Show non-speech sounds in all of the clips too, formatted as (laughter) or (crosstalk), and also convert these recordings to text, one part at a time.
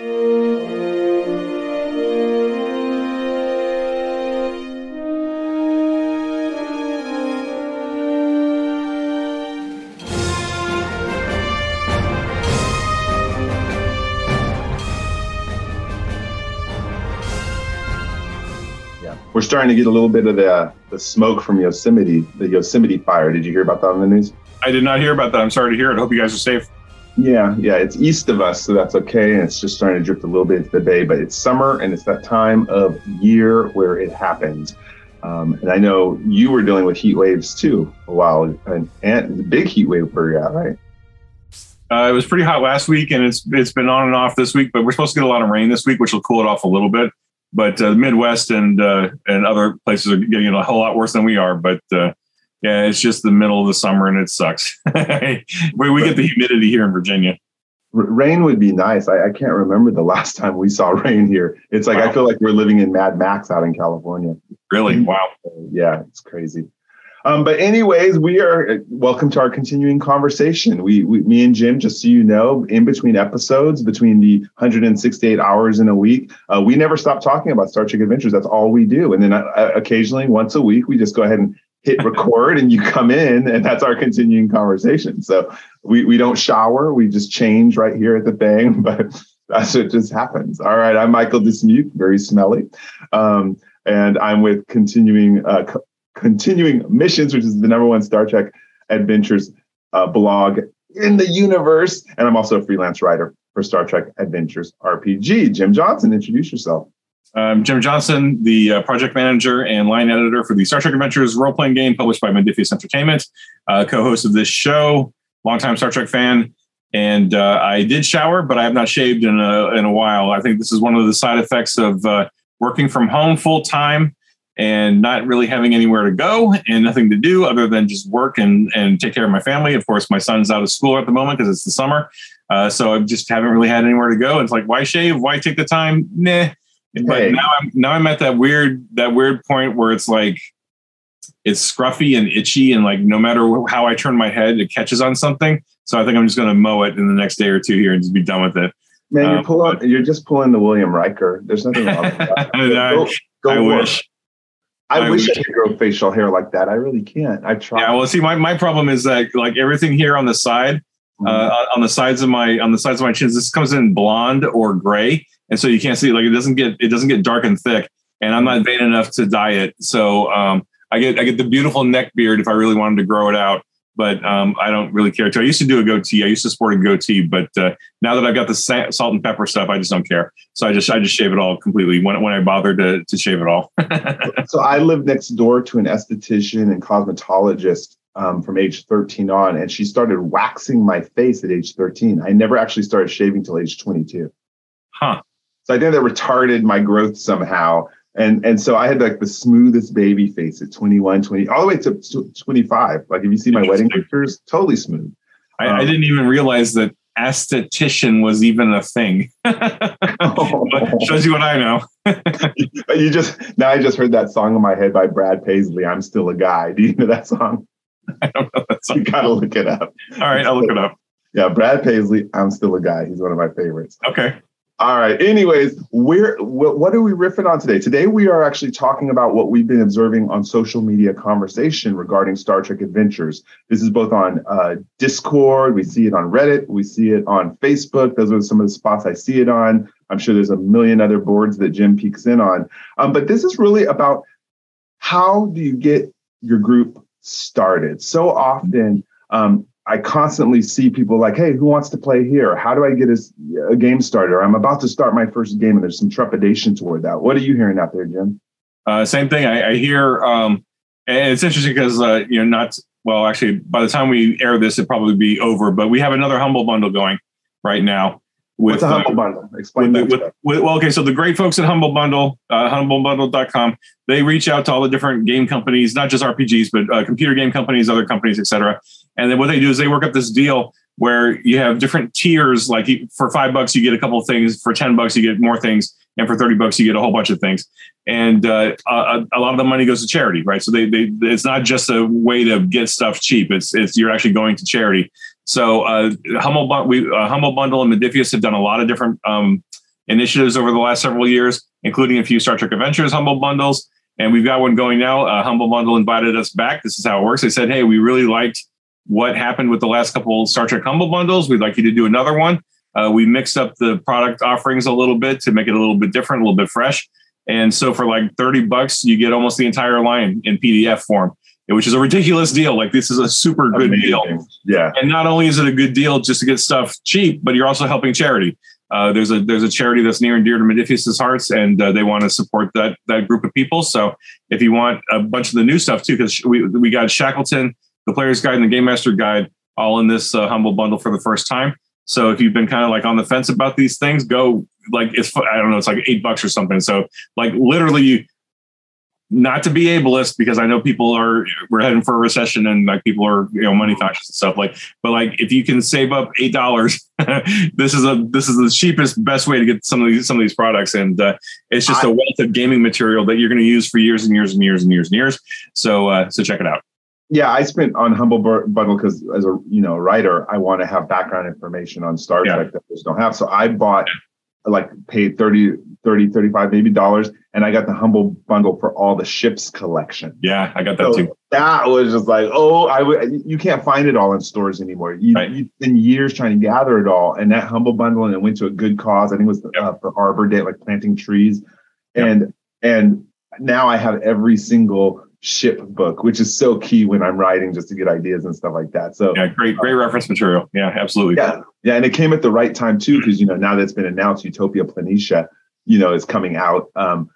We're starting to get a little bit of the, uh, the smoke from Yosemite, the Yosemite fire. Did you hear about that on the news? I did not hear about that. I'm sorry to hear it. I hope you guys are safe. Yeah, yeah, it's east of us, so that's okay. And it's just starting to drift a little bit into the bay, but it's summer and it's that time of year where it happens. Um, and I know you were dealing with heat waves too a while, and, and the big heat wave where you're at, right? Uh, it was pretty hot last week, and it's it's been on and off this week. But we're supposed to get a lot of rain this week, which will cool it off a little bit but uh, the Midwest and uh, and other places are getting a whole lot worse than we are. But uh, yeah, it's just the middle of the summer and it sucks. (laughs) we, we get the humidity here in Virginia. Rain would be nice. I, I, can't remember the last (laughs) time we saw rain here. It's like wow. I feel like we're living in Mad Max out in California. Really? Wow. Yeah, it's crazy. Um, but anyways, we are welcome to our continuing conversation. We, we, me and Jim, just so you know, in between episodes, between the 168 hours in a week, uh, we never stop talking about Star Trek Adventures. That's all we do. And then uh, occasionally, once a week, we just go ahead and hit record, and you come in, and that's our continuing conversation. So we we don't shower, we just change right here at the thing, (laughs) but. That's what just happens. All right, I'm Michael Dismuke, very smelly. Um, and I'm with continuing uh, continuing missions, which is the number one Star Trek adventures uh, blog in the universe. And I'm also a freelance writer for Star Trek Adventures RPG. Jim Johnson, introduce yourself. I'm Jim Johnson, the uh, project manager and line editor for the Star Trek Adventures role playing game published by Modiphius Entertainment, uh, co host of this show, longtime Star Trek fan. And uh, I did shower, but I have not shaved in a, in a while. I think this is one of the side effects of uh, working from home full time and not really having anywhere to go and nothing to do other than just work and, and take care of my family. Of course, my son's out of school at the moment because it's the summer. Uh, so I just haven't really had anywhere to go. It's like, why shave? Why take the time? Nah. But hey. now I'm now I'm at that weird that weird point where it's like it's scruffy and itchy and like no matter how I turn my head, it catches on something. So I think I'm just going to mow it in the next day or two here and just be done with it. Man, you're um, pulling. You're just pulling the William Riker. There's nothing wrong with that. (laughs) go, go I work. wish. I, I wish I could grow facial hair like that. I really can't. I try. Yeah, well, see, my, my problem is that like everything here on the side, mm-hmm. uh, on the sides of my on the sides of my chins, this comes in blonde or gray, and so you can't see like it doesn't get it doesn't get dark and thick. And I'm not vain enough to dye it, so um, I get I get the beautiful neck beard if I really wanted to grow it out but um, I don't really care to. I used to do a goatee. I used to sport a goatee, but uh, now that I've got the sa- salt and pepper stuff, I just don't care. So I just I just shave it all completely when when I bother to to shave it all. (laughs) so I live next door to an esthetician and cosmetologist um, from age 13 on, and she started waxing my face at age 13. I never actually started shaving till age 22. Huh. So I think that retarded my growth somehow. And and so I had like the smoothest baby face at 21, 20, all the way to 25. Like if you see my wedding pictures, totally smooth. I, um, I didn't even realize that esthetician was even a thing. (laughs) (laughs) Shows you what I know. you just now I just heard that song in my head by Brad Paisley. I'm still a guy. Do you know that song? I don't know that song. You gotta look it up. All right, I'll look it up. Yeah, Brad Paisley. I'm still a guy. He's one of my favorites. Okay. All right. Anyways, we're what, are we riffing on today? Today we are actually talking about what we've been observing on social media conversation regarding Star Trek Adventures. This is both on uh, Discord, we see it on Reddit, we see it on Facebook. Those are some of the spots I see it on. I'm sure there's a million other boards that Jim peeks in on. Um, but this is really about how do you get your group started? So often, um, I constantly see people like, hey, who wants to play here? How do I get a, a, game starter? I'm about to start my first game and there's some trepidation toward that. What are you hearing out there, Jim? Uh, same thing. I, I hear, um, and it's interesting because, uh, you know, not, well, actually, by the time we air this, it'll probably be over, but we have another Humble Bundle going right now. With, What's a Humble uh, Bundle? Explain with, that. With, well, okay, so the great folks at Humble Bundle, uh, humblebundle.com, they reach out to all the different game companies, not just RPGs, but uh, computer game companies, other companies, etc. And then what they do is they work up this deal where you have different tiers. Like for five bucks, you get a couple of things. For ten bucks, you get more things, and for thirty bucks, you get a whole bunch of things. And uh, a, a, lot of the money goes to charity, right? So they, they it's not just a way to get stuff cheap. It's it's you're actually going to charity. So uh, Humble, we, uh, Bundle and Modiphius have done a lot of different um, initiatives over the last several years, including a few Star Trek Adventures Humble Bundles. And we've got one going now. Uh, Humble Bundle invited us back. This is how it works. They said, hey, we really liked what happened with the last couple Star Trek Humble Bundles. We'd like you to do another one. Uh, we mixed up the product offerings a little bit to make it a little bit different, a little bit fresh. And so for like 30 bucks, you get almost the entire line in PDF form, which is a ridiculous deal. Like this is a super good Amazing. deal. Yeah. And not only is it a good deal just to get stuff cheap, but you're also helping charity. Uh, there's a there's a charity that's near and dear to Modiphius's hearts, and uh, they want to support that that group of people. So if you want a bunch of the new stuff too, because we we got Shackleton, the Player's Guide, and the Game Master Guide all in this uh, humble bundle for the first time. So if you've been kind of like on the fence about these things, go like it's I don't know, it's like eight bucks or something. So like literally you not to be ableist because I know people are we're heading for a recession and like people are you know money conscious and stuff like but like if you can save up eight dollars (laughs) this is a this is the cheapest best way to get some of these some of these products and uh, it's just I, a wealth of gaming material that you're going to use for years and years and years and years and years. So uh, so check it out. Yeah i spent on humble bundle because as a you know writer i want to have background information on star trek yeah. that others don't have. So i bought like paid 30 30 35 maybe dollars and i got the humble bundle for all the ships collection yeah i got that so too that was just like oh i would you can't find it all in stores anymore you, right. you've been years trying to gather it all and that humble bundle and it went to a good cause i think it was yep. uh, for arbor day like planting trees yep. and and now i have every single ship book, which is so key when I'm writing just to get ideas and stuff like that. So yeah, great, great reference material. Yeah, absolutely. Yeah, yeah, and it came at the right time too, because you know now that it's been announced, Utopia Planitia, you know, is coming out. Um,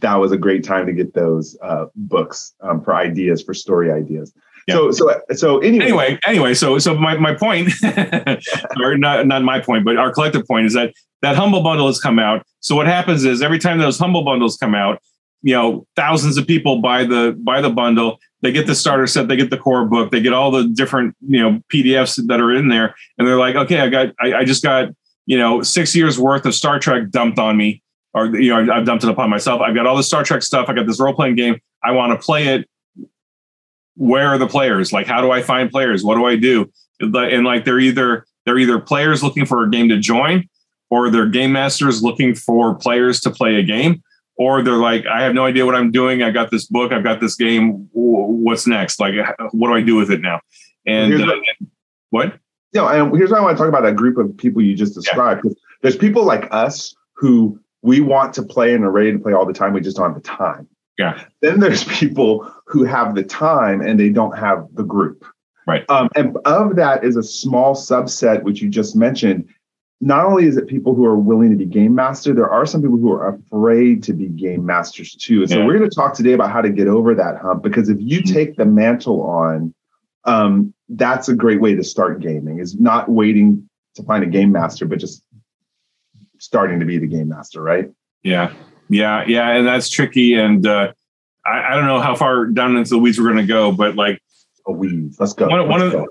that was a great time to get those uh, books um, for ideas for story ideas. Yeah. So so so anyway. Anyway, anyway, so so my my point, (laughs) or not not my point, but our collective point is that that humble bundle has come out. So what happens is every time those humble bundles come out, you know thousands of people buy the buy the bundle. They get the starter set they get the core book they get all the different you know pdfs that are in there and they're like okay i got i, I just got you know six years worth of star trek dumped on me or you know i've dumped it upon myself. I've got all the star trek stuff i got this role-playing game i want to play it. Where are the players? Like how do i find players? What do i do? And like they're either they're either players looking for a game to join or they're game masters looking for players to play a game or they're like, I have no idea what I'm doing. I got this book, I've got this game. What's next? Like, what do I do with it now? And uh, what? Yeah, and here's why I want to talk about that group of people you just described. Yeah. There's people like us who we want to play and are ready to play all the time. We just don't have the time. Yeah. Then there's people who have the time and they don't have the group. Right. Um, and of that is a small subset, which you just mentioned, not only is it people who are willing to be game master, there are some people who are afraid to be game masters too. And so yeah. we're going to talk today about how to get over that hump because if you mm-hmm. take the mantle on, um, that's a great way to start gaming is not waiting to find a game master, but just starting to be the game master, right? Yeah. Yeah. Yeah. And that's tricky. And uh, I, I don't know how far down into the weeds we're going to go, but like, a weeds. Let's go. One, Let's one of the,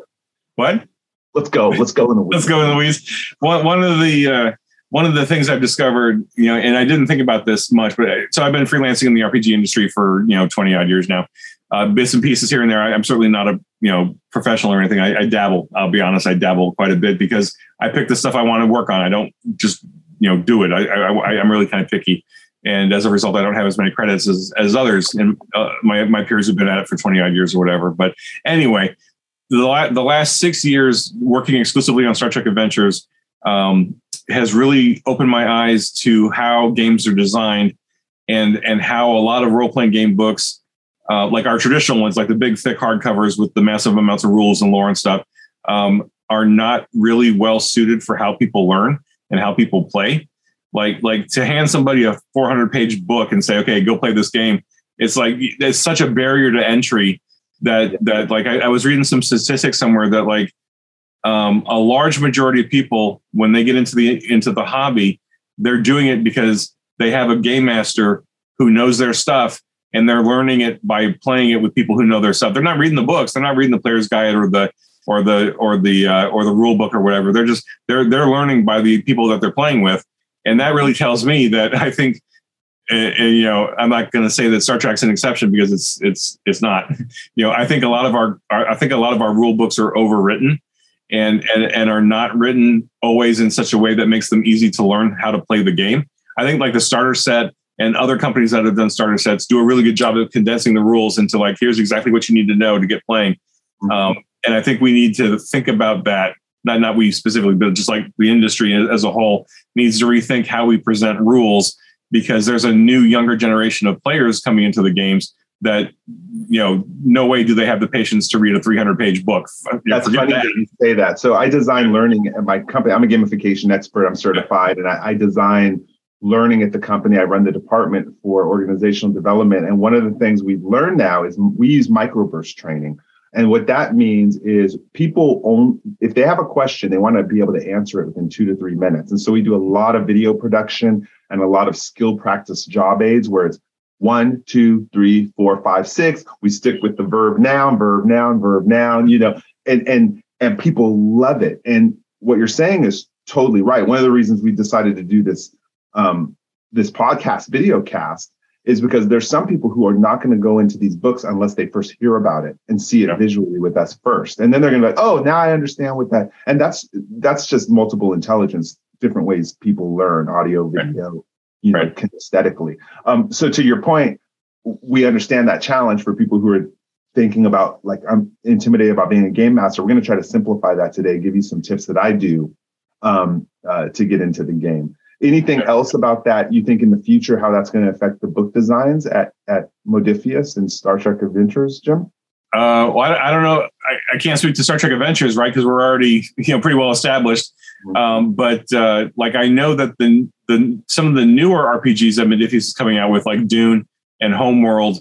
what? Let's go. Let's go in the (laughs) weeds. let's go in the weeds. One one of the uh, one of the things I've discovered, you know, and I didn't think about this much, but so I've been freelancing in the RPG industry for you know twenty odd years now. Uh, bits and pieces here and there. I, am certainly not a you know professional or anything. I, I, dabble. I'll be honest. I dabble quite a bit because I pick the stuff I want to work on. I don't just you know do it. I, I I'm really kind of picky, and as a result, I don't have as many credits as as others. And uh, my my peers have been at it for twenty odd years or whatever. But anyway, the, la- the last six years working exclusively on Star Trek Adventures um, has really opened my eyes to how games are designed and and how a lot of role playing game books, uh, like our traditional ones, like the big thick hardcovers with the massive amounts of rules and lore and stuff, um, are not really well suited for how people learn and how people play. Like like to hand somebody a 400 page book and say, okay, go play this game. It's like it's such a barrier to entry that that like I, I was reading some statistics somewhere that like um, a large majority of people when they get into the into the hobby, they're doing it because they have a game master who knows their stuff and they're learning it by playing it with people who know their stuff. They're not reading the books. They're not reading the player's guide or the or the or the uh, or the rule book or whatever. They're just they're they're learning by the people that they're playing with, and that really tells me that (laughs) I think and, and, you know, I'm not going to say that Star Trek's an exception because it's it's it's not. (laughs) You know, I think a lot of our, our, I think a lot of our rule books are overwritten, and, and and are not written always in such a way that makes them easy to learn how to play the game. I think like the starter set and other companies that have done starter sets do a really good job of condensing the rules into like here's exactly what you need to know to get playing. Mm-hmm. Um, and I think we need to think about that. Not not we specifically, but just like the industry as a whole needs to rethink how we present rules because there's a new younger generation of players coming into the games that you know no way do they have the patience to read a 300 page book. You that's know, funny that. that. you say that. So i design learning at my company. I'm a gamification expert. I'm certified and I, I design learning at the company. I run the department for organizational development. And one of the things we've learned now is we use microburst training and what that means is people own, if they have a question, they want to be able to answer it within two to three minutes. And so we do a lot of video production and a lot of skill practice job aids where it's one, two, three, four, five, six. We stick with the verb noun, verb noun, verb noun, you know, and and and people love it. And what you're saying is totally right. One of the reasons we decided to do this um, this podcast video cast is because there's some people who are not going to go into these books unless they first hear about it and see it visually with us first. And then they're going to be like, oh, now I understand what that. And that's that's just multiple intelligence, different ways people learn audio, video, right. you know, right. kinesthetically. Um, so to your point, we understand that challenge for people who are thinking about like I'm intimidated about being a game master. We're going to try to simplify that today, give you some tips that I do um, uh, to get into the game. Anything else about that you think in the future how that's going to affect the book designs at at Modiphius and Star Trek Adventures, Jim? Uh, well, I, I, don't know. I, I, can't speak to Star Trek Adventures, right? Because we're already you know pretty well established. Mm-hmm. Um, but uh, like I know that the the some of the newer RPGs that Modiphius is coming out with, like Dune and Homeworld,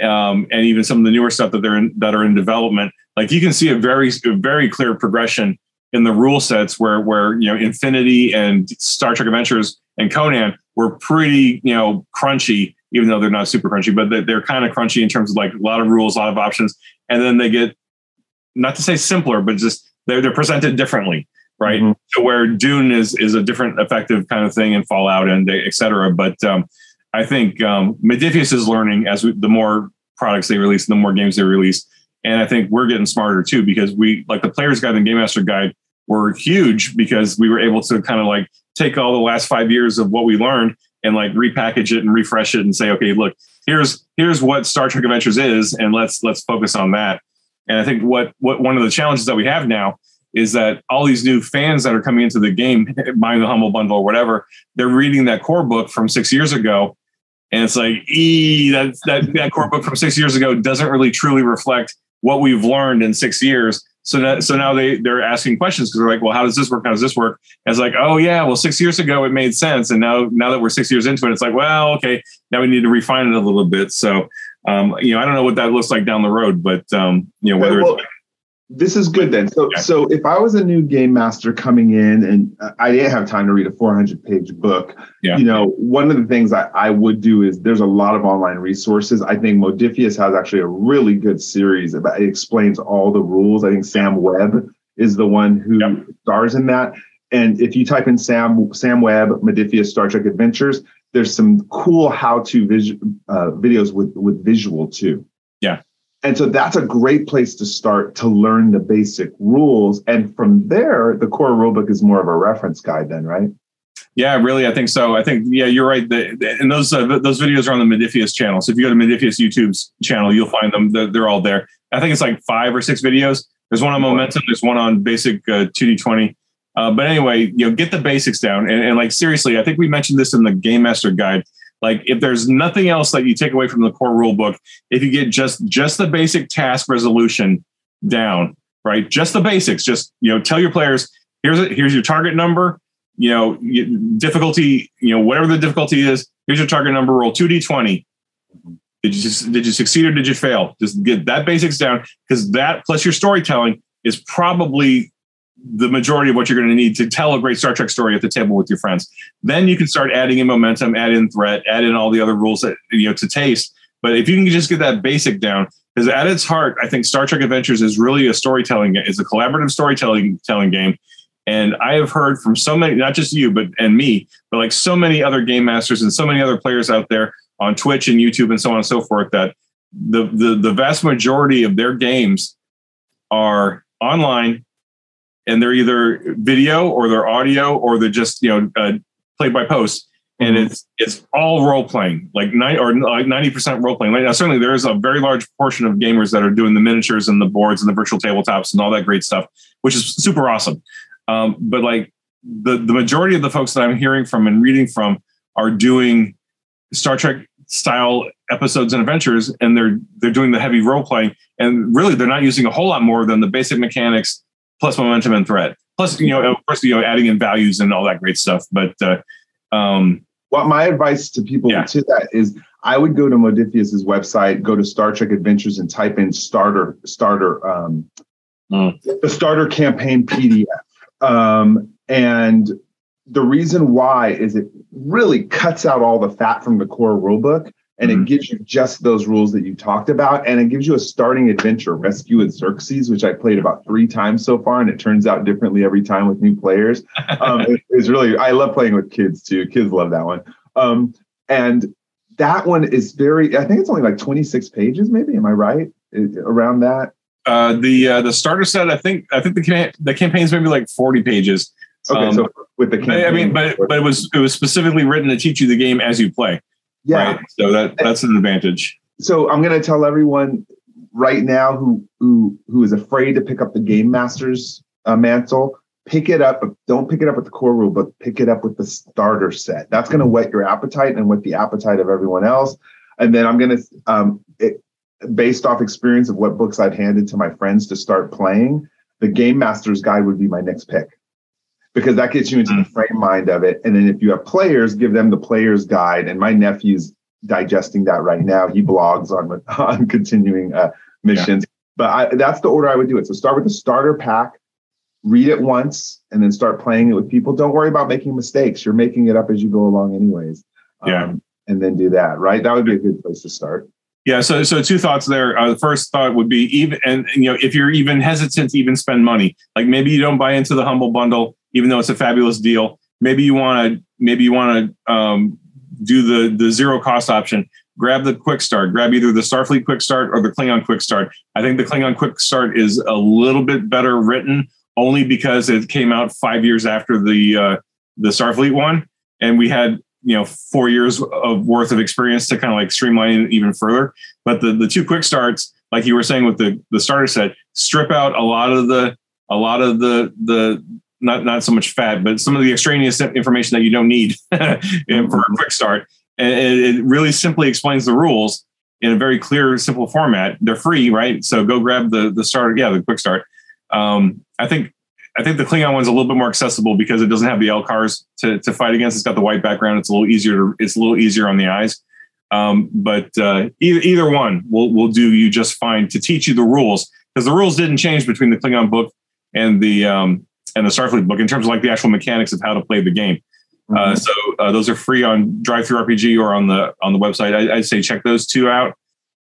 um, and even some of the newer stuff that they're in, that are in development, like you can see a very a very clear progression in the rule sets where where you know Infinity and Star Trek Adventures and Conan were pretty you know crunchy, even though they're not super crunchy, but they're, they're kind of crunchy in terms of like a lot of rules, a lot of options, and then they get not to say simpler, but just they're they're presented differently, right? Mm-hmm. So where Dune is is a different effective kind of thing, and Fallout and et cetera. But um, I think um, Modiphius is learning as we, the more products they release, the more games they release. And I think we're getting smarter too because we like the player's guide and game master guide were huge because we were able to kind of like take all the last five years of what we learned and like repackage it and refresh it and say, okay, look, here's here's what Star Trek Adventures is, and let's let's focus on that. And I think what what one of the challenges that we have now is that all these new fans that are coming into the game, (laughs) buying the Humble Bundle or whatever, they're reading that core book from six years ago. And it's like, ee, that, that, that core book from six years ago doesn't really truly reflect what we've learned in six years. So that, so now they they're asking questions because they're like, well, how does this work? How does this work? And it's like, oh yeah, well, six years ago it made sense, and now now that we're six years into it, it's like, well, okay, now we need to refine it a little bit. So, um, you know, I don't know what that looks like down the road, but um, you know, whether well, it's this is good then. So, so if I was a new game master coming in and I didn't have time to read a 400 page book, yeah. you know, one of the things I, I would do is there's a lot of online resources. I think Modiphius has actually a really good series about it explains all the rules. I think Sam Webb is the one who stars in that. And if you type in Sam Sam Webb Modiphius Star Trek Adventures, there's some cool how-to vis- uh, videos with with visual too. Yeah. And so that's a great place to start to learn the basic rules. And from there, the core rulebook is more of a reference guide, then, right? Yeah, really, I think so. I think yeah, you're right. The, the, and those uh, those videos are on the Modiphius channel. So if you go to Modiphius YouTube's channel, you'll find them. They're, they're, all there. I think it's like five or six videos. There's one on momentum. There's one on basic uh, 2D20. Uh, but anyway, you know, get the basics down. And, and like seriously, I think we mentioned this in the Game Master Guide. Like if there's nothing else that you take away from the core rule book, if you get just just the basic task resolution down, right? Just the basics. Just you know, tell your players here's a, here's your target number. You know, difficulty. You know, whatever the difficulty is, here's your target number. Roll two d twenty. Did you did you succeed or did you fail? Just get that basics down because that plus your storytelling is probably the majority of what you're going to need to tell a great Star Trek story at the table with your friends. Then you can start adding in momentum, add in threat, add in all the other rules that you know to taste. But if you can just get that basic down, because at its heart, I think Star Trek Adventures is really a storytelling, is a collaborative storytelling telling game. And I have heard from so many, not just you, but and me, but like so many other game masters and so many other players out there on Twitch and YouTube and so on and so forth that the the, the vast majority of their games are online and they're either video or they're audio or they're just you know uh, played by post. And Mhm. it's it's all role playing like nine or like 90% role playing now certainly there is a very large portion of gamers that are doing the miniatures and the boards and the virtual tabletops and all that great stuff which is super awesome. Um, but like the the majority of the folks that i'm hearing from and reading from are doing star trek style episodes and adventures and they're they're doing the heavy role playing and really they're not using a whole lot more than the basic mechanics plus momentum and threat plus you know of course you know adding in values and all that great stuff but uh um What my advice to people Yeah. to that is, I would go to Modiphius's website, go to Star Trek Adventures, and type in starter starter um, Mm. the starter campaign PDF. Um, and the reason why is it really cuts out all the fat from the core rulebook, and Mhm. it gives you just those rules that you talked about, and it gives you a starting adventure, Rescue with Xerxes, which I played about three times so far, and it turns out differently every time with new players (laughs) um, it- it's really I love playing with kids too. Kids love that one. Um, and that one is very. I think it's only like 26 pages. Maybe am I right I- around that? uh the uh the starter set i think i think the cam- the campaign's maybe like 40 pages Okay, Um, so with the campaign, I mean, but but it was it was specifically written to teach you the game as you play, yeah. right? So that that's an advantage. So I'm going to tell everyone right now who who who is afraid to pick up the game master's uh, mantle. Pick it up, but don't pick it up with the core rule, but pick it up with the starter set. That's going to whet your appetite and whet the appetite of everyone else. And then I'm going to, um, it, based off experience of what books I've handed to my friends to start playing, the Game Master's Guide would be my next pick because that gets you into the frame mind of it. And then if you have players, give them the player's guide. And my nephew's digesting that right now. He blogs on (laughs) on continuing uh, missions. But I, that's the order I would do it. So start with the starter pack, read it once, and then start playing it with people. Don't worry about making mistakes. You're making it up as you go along, anyways. Yeah. and then do that. Right. That would be a good place to start. Yeah. So so two thoughts there. Uh, the first thought would be even and you know if you're even hesitant to even spend money, like maybe you don't buy into the humble bundle, even though it's a fabulous deal. Maybe you want to maybe you want to um, do the the zero cost option. Grab the quick start. Grab either the Starfleet quick start or the Klingon quick start. I think the Klingon quick start is a little bit better written, only because it came out five years after the uh, the Starfleet one, and we had you know four years of worth of experience to kind of like streamline it even further. But the the two quick starts, like you were saying with the the starter set, strip out a lot of the a lot of the the not not so much fat, but some of the extraneous information that you don't need (laughs) for a quick start. And it really simply explains the rules in a very clear, simple format. They're free, right? So go grab the the starter, yeah, the quick start. Um, I think I think the Klingon one's a little bit more accessible because it doesn't have the LCARS to, to fight against. It's got the white background. It's a little easier. To, it's a little easier on the eyes. Um, but uh, either either one will will do you just fine to teach you the rules because the rules didn't change between the Klingon book and the um, and the Starfleet book in terms of like the actual mechanics of how to play the game. Uh, so uh, those are free on DriveThruRPG or on the on the website. I, I'd say check those two out.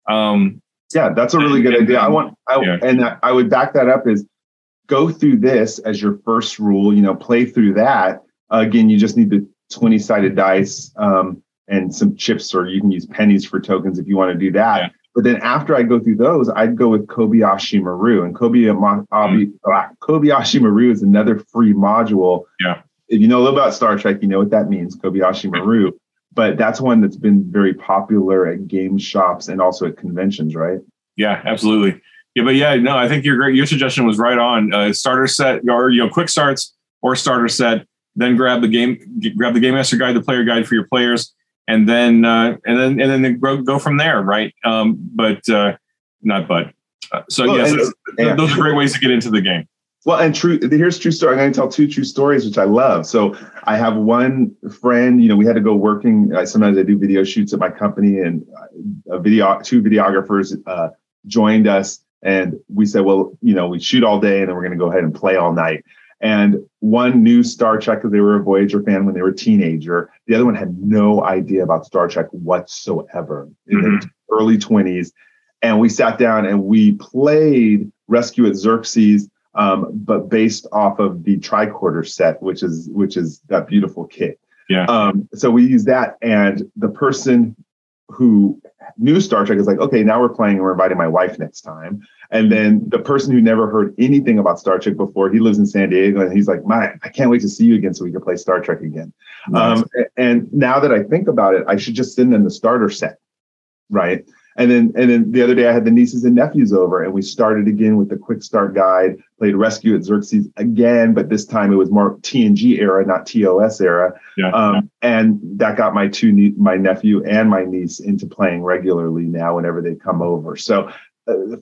Um, Yeah, that's a really good idea. I want, I, Yeah. and I- would back that up is go through this as your first rule. You know, play through that. again, you just need the twenty sided dice um, and some chips, or you can use pennies for tokens if you want to do that. Yeah. But then after I go through those, I'd go with Kobayashi Maru, and Kobayashi, ah, Kobayashi Maru is another free module. Yeah. If you know a little about Star Trek, you know what that means, Kobayashi Maru. But that's one that's been very popular at game shops and also at conventions, right? Yeah, absolutely. Yeah, but yeah, no, I think your great. Your suggestion was right on. Uh, starter set or you know quick starts or starter set. Then grab the game, grab the game master guide, the player guide for your players, and then uh, and then and then go, go from there, right? Um, but uh, not but. Uh, so Well, yes, and- yeah. those are great ways to get into the game. Well, and true. Here's true story. I'm going to tell two true stories, which I love. So I have one friend. You know, we had to go working. Uh, sometimes I do video shoots at my company, and uh, a video two videographers uh, joined us, and we said, well, you know, we shoot all day, and then we're going to go ahead and play all night. And one knew Star Trek because they were a Voyager fan when they were a teenager. The other one had no idea about Star Trek whatsoever in their early 20s. And we sat down and we played Rescue at Xerxes um, but based off of the tricorder set, which is which is that beautiful kit. Yeah. Um, so we use that, and the person who knew Star Trek is like, okay, now we're playing, and we're inviting my wife next time, And then the person who never heard anything about Star Trek before, he lives in San Diego, and he's like, "My, I can't wait to see you again, so we can play Star Trek again." Nice. Um, and now that I think about it, I should just send them the starter set, right? And then and then the other day I had the nieces and nephews over and we started again with the quick start guide, played Rescue at Xerxes again, but this time it was more TNG era, not TOS era. Yeah, um, And that got my two my nephew and my niece into playing regularly now whenever they come over. So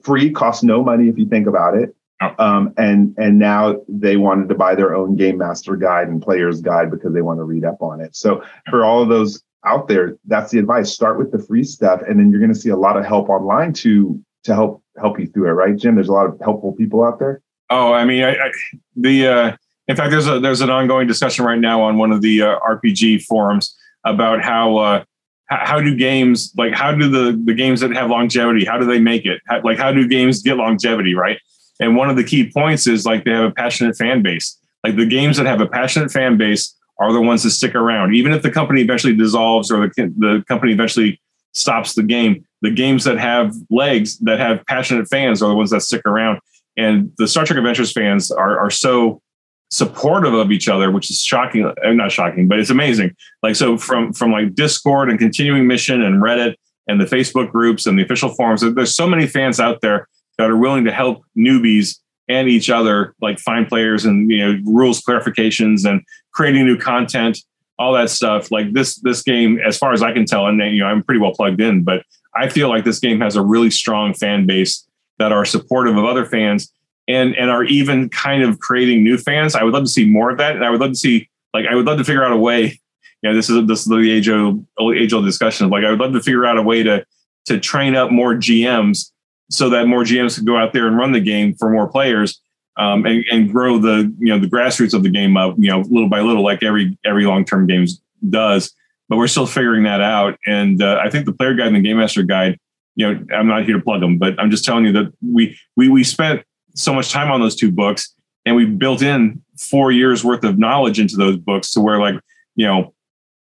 free costs no money if you think about it. Um, and and now they wanted to buy their own game master guide and player's guide because they want to read up on it. So for all of those out there, that's the advice. Start with the free stuff, and then you're going to see a lot of help online to to help help you through it. Right, Jim? There's a lot of helpful people out there. Oh, I mean, I, I, the uh, in fact, there's a there's an ongoing discussion right now on one of the uh, RPG forums about how uh, how do games like how do the the games that have longevity how do they make it how, like how do games get longevity right and one of the key points is like they have a passionate fan base like the games that have a passionate fan base are the ones that stick around. Even if the company eventually dissolves or the, the company eventually stops the game, the games that have legs, that have passionate fans, are the ones that stick around. And the Star Trek Adventures fans are, are so supportive of each other, which is shocking. Uh, not shocking, but it's amazing. Like so, from from like Discord and Continuing Mission and Reddit and the Facebook groups and the official forums, there's so many fans out there that are willing to help newbies and each other, like find players and you know rules clarifications and creating new content, all that stuff. Like this this game, as far as I can tell, and you know I'm pretty well plugged in, but I feel like this game has a really strong fan base that are supportive of other fans and and are even kind of creating new fans. I would love to see more of that, and I would love to see like I would love to figure out a way. You know, this is this is the age old age old discussion. Like I would love to figure out a way to to train up more GMs so that more GMs could go out there and run the game for more players um, and, and grow the you know the grassroots of the game up you know little by little like every every long term games does. But we're still figuring that out. And uh, I think the player guide and the game master guide, you know, I'm not here to plug them, but I'm just telling you that we we we spent so much time on those two books and we built in four years worth of knowledge into those books to where like you know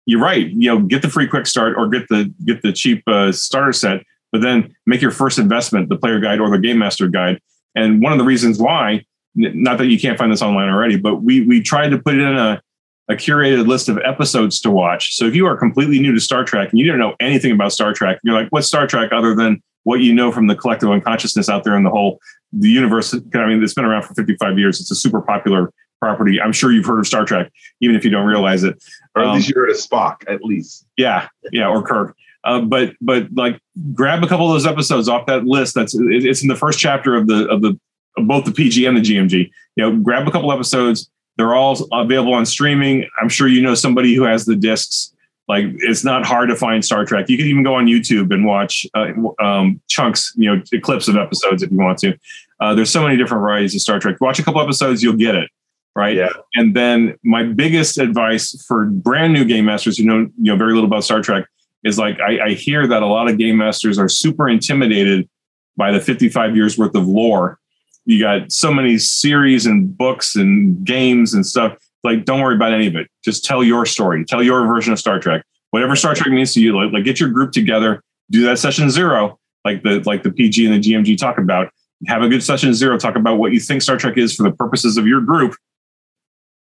you're right you know get the free quick start or get the get the cheap uh, starter set but then make your first investment the player guide or the game master guide. And one of the reasons why not that you can't find this online already but we we tried to put it in a, a curated list of episodes to watch. So if you are completely new to star trek and you don't know anything about star trek you're like what's star trek other than what you know from the collective unconsciousness out there in the whole the universe i mean it's been around for 55 years it's a super popular property i'm sure you've heard of star trek even if you don't realize it or at um, least you heard of spock at least yeah yeah or kirk uh, but but like grab a couple of those episodes off that list. That's it's in the first chapter of the of the of both the PG and the GMG. You know, grab a couple episodes. They're all available on streaming. I'm sure you know somebody who has the discs. Like it's not hard to find Star Trek. You can even go on YouTube and watch uh, um, chunks, you know, clips of episodes if you want to. Uh, there's so many different varieties of Star Trek. Watch a couple episodes, you'll get it right? Yeah. And then my biggest advice for brand new game masters who know you know very little about Star Trek is like I, I hear that a lot of game masters are super intimidated by the 55 years worth of lore. You got so many series and books and games and stuff. Like, don't worry about any of it. Just tell your story. Tell your version of Star Trek. Whatever Star Trek means to you, like, like get your group together, do that session zero, like the like the PG and the GMG talk about. Have a good session zero. Talk about what you think Star Trek is for the purposes of your group,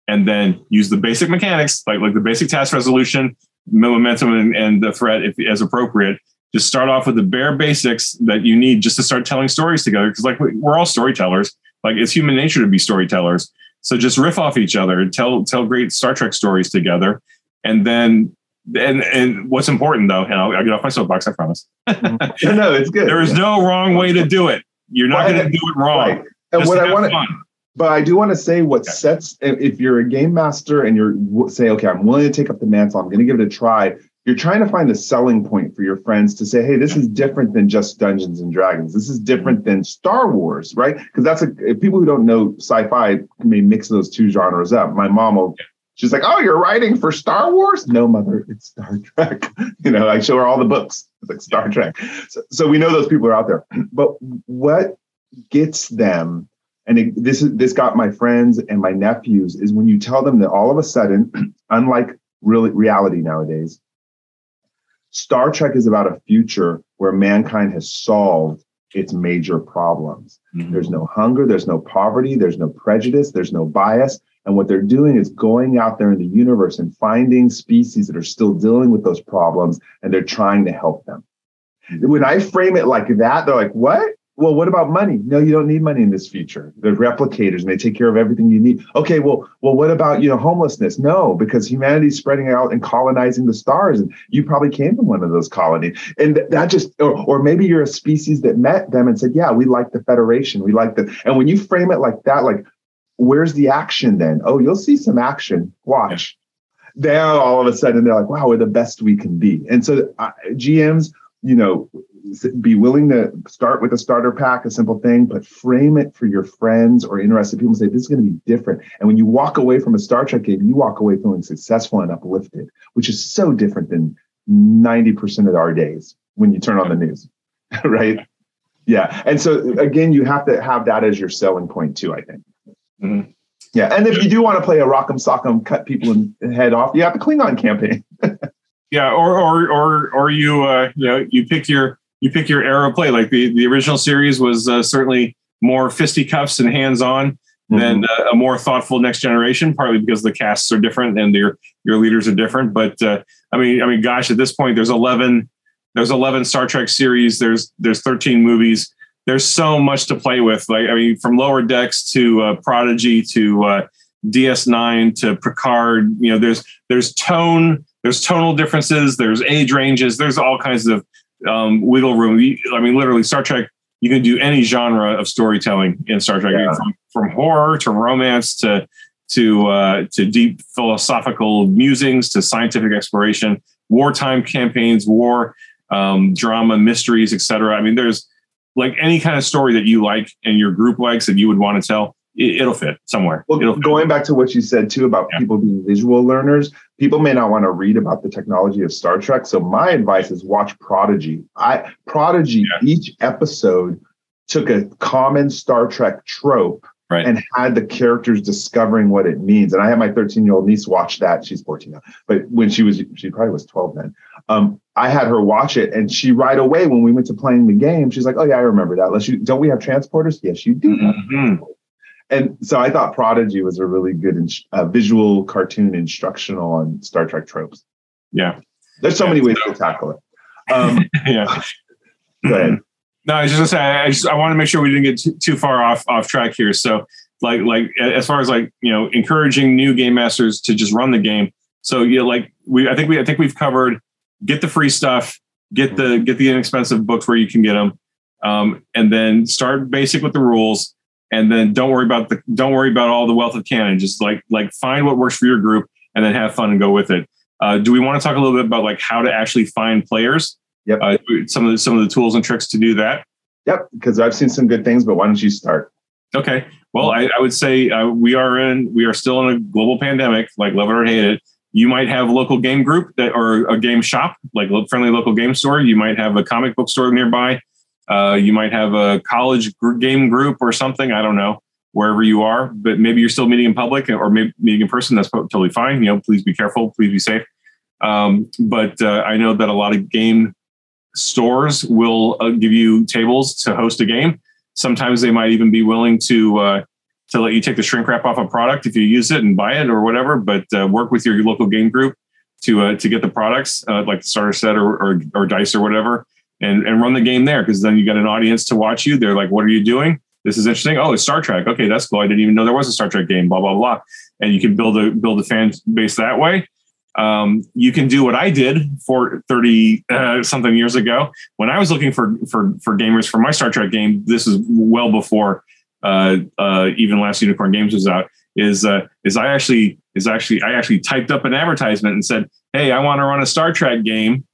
and then use the basic mechanics, like like the basic task resolution, momentum and, and the threat if, as appropriate. Just start off with the bare basics that you need just to start telling stories together. Because like we're all storytellers. Like it's human nature to be storytellers. So just riff off each other and tell tell great Star Trek stories together. And then and and what's important though, and I'll, I'll get off my soapbox, I promise. no, no, it's good. There is no wrong way to do it. You're not going to do it wrong. Right. And just what I want to but I do want to say what sets if you're a game master and you're say, okay, I'm willing to take up the mantle, I'm going to give it a try. You're trying to find a selling point for your friends to say, hey, this is different than just Dungeons and Dragons. This is different than Star Wars, right? Because that's a people who don't know sci-fi may mix those two genres up. My mom will she's like, Oh, you're writing for Star Wars? No, mother, it's Star Trek. (laughs) you know, I show her all the books. It's like Star Trek. So, so we know those people are out there. But what gets them and it, this is this got my friends and my nephews is when you tell them that all of a sudden (clears throat) unlike really reality nowadays star trek is about a future where mankind has solved its major problems. Mm-hmm. There's no hunger, there's no poverty, there's no prejudice, there's no bias. And what they're doing is going out there in the universe and finding species that are still dealing with those problems and they're trying to help them. Mm-hmm. When I frame it like that, they're like, what? Well, what about money? No, you don't need money in this future. There's replicators and they take care of everything you need. Okay, well, well, what about you know homelessness? No, because humanity's spreading out and colonizing the stars, and you probably came from one of those colonies. And that just, or, or maybe you're a species that met them and said, yeah, we like the Federation, we like the. And when you frame it like that, like, where's the action then? Oh, you'll see some action. Watch. Now all of a sudden they're like, wow, we're the best we can be. And so uh, GMs, you know, be willing to start with a starter pack, a simple thing, but frame it for your friends or interested people and say, this is going to be different. And when you walk away from a Star Trek game, you walk away feeling successful and uplifted, which is so different than 90% of our days when you turn on the news, (laughs) right? Yeah. And so again, you have to have that as your selling point too, I think. Mm-hmm. Yeah. And if you do want to play a rock'em sock'em, cut people in head off, you have the Klingon campaign. (laughs) yeah. Or, or, or, or you, uh, you know, you pick your, you pick your era of play. Like the, the original series was uh, certainly more fisticuffs and hands on mm-hmm. than uh, a more thoughtful next generation, partly because the casts are different and your your leaders are different. But uh, I mean, I mean, gosh, at this point, there's 11 there's 11 Star Trek series. There's there's 13 movies. There's so much to play with. Like I mean, from Lower Decks to uh, Prodigy to uh, DS9 to Picard. You know, there's there's tone. There's tonal differences. There's age ranges. There's all kinds of um, wiggle room. I mean, literally, Star Trek. You can do any genre of storytelling in Star Trek, yeah. from, from, horror to romance to to uh, to deep philosophical musings to scientific exploration, wartime campaigns, war um, drama, mysteries, etc. I mean, there's like any kind of story that you like and your group likes that you would want to tell it, will fit somewhere. Well, it'll going fit. back to what you said too about yeah. people being visual learners, people may not want to read about the technology of Star Trek. So my advice is watch Prodigy. I Prodigy yeah. each episode took a common Star Trek trope right. and had the characters discovering what it means. And I had my 13 year old niece watch that. She's 14 now, but when she was, she probably was 12 then. Um, I had her watch it, and she right away when we went to playing the game, she's like, "Oh yeah, I remember that. Let's you don't we have transporters? Yes, you do. Mm-hmm and so I thought Prodigy was a really good uh, visual cartoon instructional on Star Trek tropes. Yeah, there's so yeah, many ways so. to tackle it. Um, (laughs) yeah, go ahead. No, I was just gonna say I just I want to make sure we didn't get too, too far off off track here. So like like as far as like you know encouraging new game masters to just run the game. So yeah, like we I think we I think we've covered get the free stuff, get the get the inexpensive books where you can get them, um, and then start basic with the rules and then don't worry about the don't worry about all the wealth of canon. Just like like find what works for your group and then have fun and go with it. Uh, do we want to talk a little bit about like how to actually find players? Yep. Uh, some of the some of the tools and tricks to do that. Yep. Because I've seen some good things, but why don't you start? Okay. Well, I, I would say uh, we are in we are still in a global pandemic, like love it or hate it. You might have a local game group that or a game shop, like friendly local game store. You might have a comic book store nearby. Uh, you might have a college game group or something. I don't know wherever you are, but maybe you're still meeting in public or maybe meeting in person. That's totally fine. You know, please be careful. Please be safe. Um, but uh, I know that a lot of game stores will uh, give you tables to host a game. Sometimes they might even be willing to uh, to let you take the shrink wrap off a product if you use it and buy it or whatever. But uh, work with your local game group to uh, to get the products like the starter set or, or, or dice or whatever and, and run the game there because then you got an audience to watch you. They're like, what are you doing? This is interesting. Oh, it's Star Trek. Okay, that's cool. I didn't even know there was a Star Trek game. Blah blah blah. And you can build a build a fan base that way. Um, you can do what I did for 30 uh, something years ago when I was looking for for for gamers for my Star Trek game. This is well before uh, uh, even Last Unicorn Games was out. Is uh, is I actually is actually I actually typed up an advertisement and said, "Hey, I want to run a Star Trek game."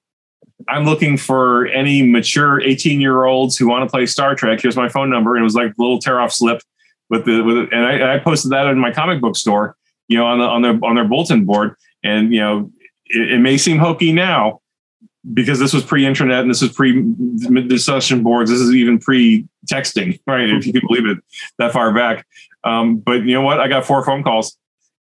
I'm looking for any mature 18 year olds who want to play Star Trek. Here's my phone number. And it was like a little tear off slip with the, with, and I, I, posted that in my comic book store, you know, on the, on their, on their bulletin board. And, you know, it, it may seem hokey now because this was pre internet and this was pre discussion boards. This is even pre texting, (laughs) right? If you can believe it that far back. Um, but you know what? I got four phone calls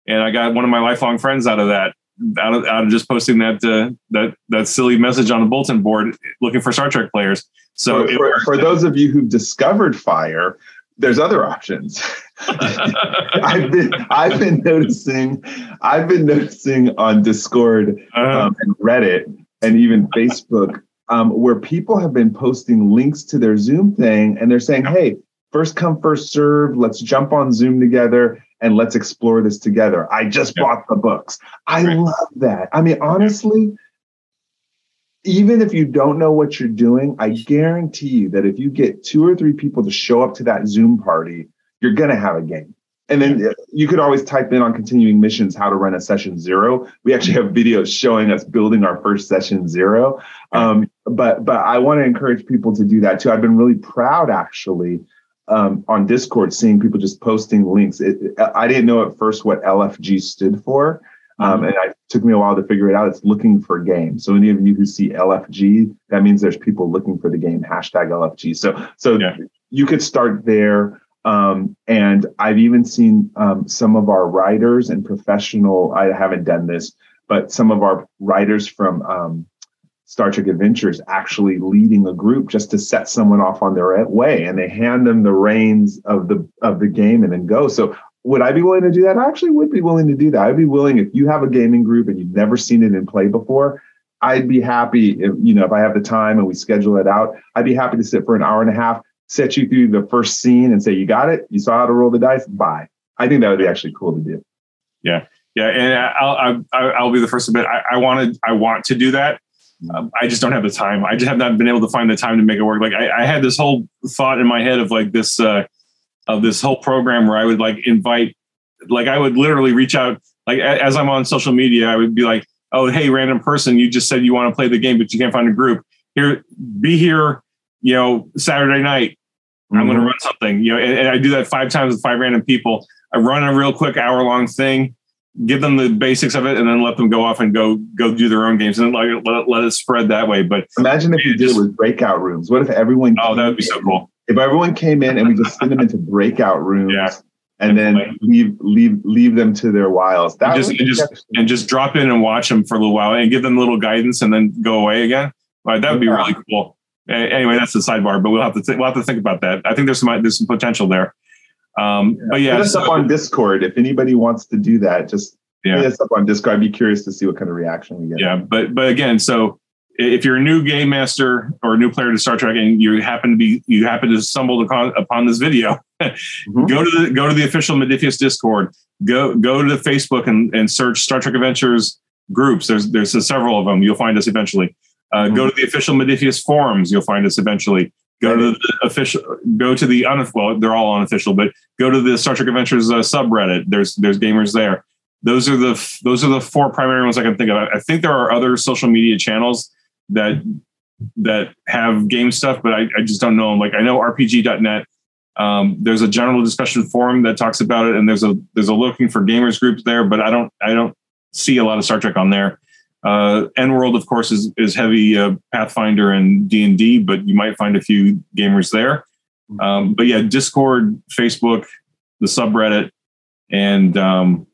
and I got one of my lifelong friends out of that out of, out of just posting that uh, that that silly message on the bulletin board looking for Star Trek players. So for, for, for those of you who've discovered fire, there's other options. (laughs) I've been I've been noticing I've been noticing on Discord uh-huh. um, and Reddit and even Facebook um, where people have been posting links to their Zoom thing and they're saying, "Hey, first come first serve. Let's jump on Zoom together and let's explore this together." I just yeah. bought the books. I right. love that. I mean, honestly even if you don't know what you're doing, I guarantee you that if you get two or three people to show up to that Zoom party, you're going to have a game. And then you could always type in on continuing missions how to run a session zero. We actually have videos showing us building our first session zero. Um, but but I want to encourage people to do that too. I've been really proud actually um, on Discord seeing people just posting links. It, I didn't know at first what LFG stood for. Um, and it took me a while to figure it out. It's looking for game. So any of you who see LFG, that means there's people looking for the game. Hashtag LFG. So so yeah. you could start there. Um, and I've even seen um, some of our writers and professional. I haven't done this, but some of our writers from um, Star Trek Adventures actually leading a group just to set someone off on their way, and they hand them the reins of the of the game and then go. So would I be willing to do that? I actually would be willing to do that. I'd be willing if you have a gaming group and you've never seen it in play before. I'd be happy if you know if I have the time and we schedule it out. I'd be happy to sit for an hour and a half, set you through the first scene, and say you got it. You saw how to roll the dice. Bye. I think that would be actually cool to do. Yeah, yeah, and I'll I'll, I'll be the first to admit I, I wanted I want to do that. Um, I just don't have the time. I just have not been able to find the time to make it work. Like I, I had this whole thought in my head of like this. Uh, of this whole program where I would like invite, like I would literally reach out, like as I'm on social media, I would be like, oh, hey, random person, you just said you want to play the game, but you can't find a group. Here, be here, you know, Saturday night. Mm-hmm. I'm going to run something, you know, and, and I do that five times with five random people. I run a real quick hour long thing, give them the basics of it, and then let them go off and go go do their own games, and like let, let it spread that way. But imagine if you did it with breakout rooms. What if everyone? Oh, that would be so cool. If everyone came in and we just send them into breakout rooms yeah, and then leave leave leave them to their wiles that and just, and just, and just drop in and watch them for a little while and give them a little guidance and then go away again. Right, that would be really cool. Anyway that's the sidebar but we'll have to th- we'll have to think about that. I think there's some there's some potential there um, but yeah hit us so, up on discord if anybody wants to do that just yeah. hit us up on discord i'd be curious to see what kind of reaction we get yeah but but again so if you're a new game master or a new player to Star Trek and you happen to be you happen to stumble upon, upon this video, (laughs) mm-hmm. go to the go to the official Modiphius Discord. Go go to the Facebook and, and search Star Trek Adventures groups. There's there's several of them. You'll find us eventually. Uh, mm-hmm. Go to the official Modiphius forums. You'll find us eventually. Go to the official. Go to the un. Well, they're all unofficial, but go to the Star Trek Adventures uh, subreddit. There's there's gamers there. Those are the those are the four primary ones I can think of. I think there are other social media channels that that have game stuff, but I, I just don't know them. Like I know RPG.net. Um, there's a general discussion forum that talks about it, and there's a there's a looking for gamers groups there, but I don't I don't see a lot of Star Trek on there. Uh, EN World, of course, is is heavy uh, Pathfinder and D and D, but you might find a few gamers there. Um, but yeah, Discord, Facebook, the subreddit, and um,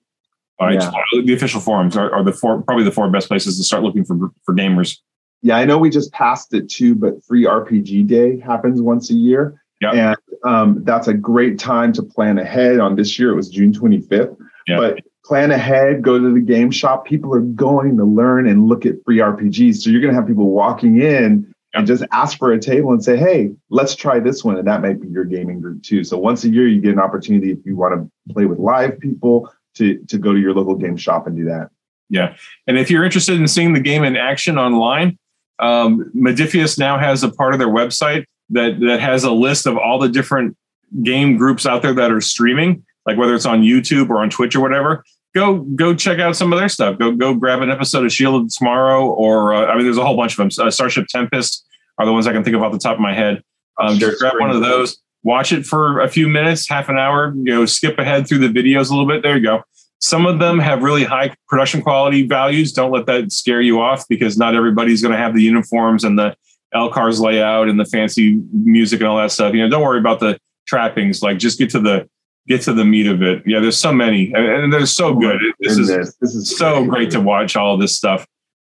yeah. just, the official forums are, are, the four probably the four best places to start looking for for gamers. Yeah, I know we just passed it too, but Free RPG Day happens once a year. Yep. And um, that's a great time to plan ahead. On this year, it was June 25th. Yep. But plan ahead, go to the game shop. People are going to learn and look at free RPGs. So you're going to have people walking in and just ask for a table and say, hey, let's try this one. And that might be your gaming group too. So once a year, you get an opportunity if you want to play with live people to, to go to your local game shop and do that. Yeah. And if you're interested in seeing the game in action online, um, Modiphius now has a part of their website that that has a list of all the different game groups out there that are streaming, like whether it's on YouTube or on Twitch or whatever. Go go check out some of their stuff. Go go grab an episode of Shield of Tomorrow, or uh, I mean, there's a whole bunch of them. Uh, Starship Tempest are the ones I can think of off the top of my head. Um, just grab one of those, watch it for a few minutes, half an hour. You know, skip ahead through the videos a little bit. There you go. Some of them have really high production quality values. Don't let that scare you off because not everybody's going to have the uniforms and the LCARS layout and the fancy music and all that stuff. You know, don't worry about the trappings. Like just get to the get to the meat of it. Yeah, there's so many, and, they're so oh good. This is this is so great to watch all this stuff.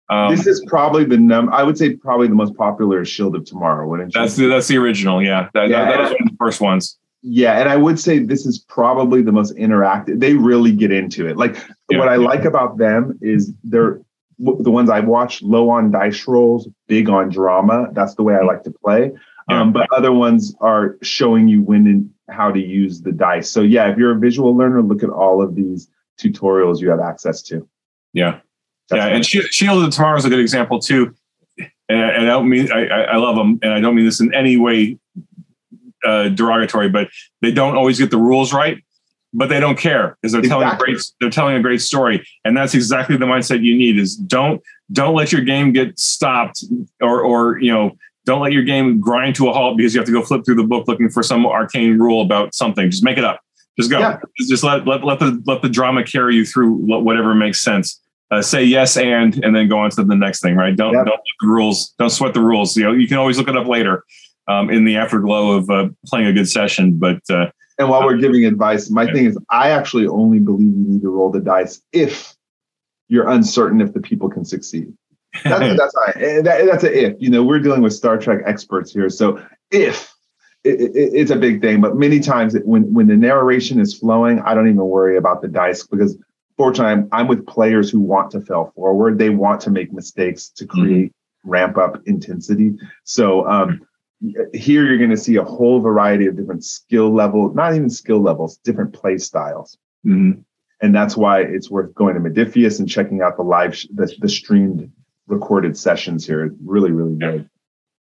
Um, this is probably the num. I would say probably the most popular Shield of Tomorrow. Wouldn't you? that's the that's the original. Yeah, that, Yeah, that, that was one of the first ones. Yeah, and I would say this is probably the most interactive. They really get into it. Like Yeah. what I like about them is they're the ones I've watched low on dice rolls, big on drama. That's the way I like to play. Yeah. Um, but other ones are showing you when how to use the dice. So yeah, if you're a visual learner, look at all of these tutorials you have access to. Yeah. That's yeah, and Shi- Shield of Tomorrow is a good example too. And I, and I don't mean I, I love them, and I don't mean this in any way uh, derogatory, but they don't always get the rules right. But they don't care because they're telling a great they're telling a great story, and that's exactly the mindset you need. Is don't don't let your game get stopped, or or you know don't let your game grind to a halt because you have to go flip through the book looking for some arcane rule about something. Just make it up. Just go. Yeah. Just, just let, let let the let the drama carry you through whatever makes sense uh, say yes and and then go on to the next thing right don't don't rules don't sweat the rules you know you can always look it up later um, in the afterglow of uh, playing a good session but uh, And while we're giving advice, my thing is I actually only believe you need to roll the dice if you're uncertain if the people can succeed. That's (laughs) that's I, and that, that's a if. You know, we're dealing with Star Trek experts here, so if it, it, it's a big thing. But many times it, when when the narration is flowing, I don't even worry about the dice because fortunately I'm, I'm with players who want to fail forward. They want to make mistakes to create ramp up intensity. So um, here you're going to see a whole variety of different skill level, not even skill levels, different play styles. mhm. And that's why it's worth going to Modiphius and checking out the live, sh- the, the streamed recorded sessions here. Really, really good.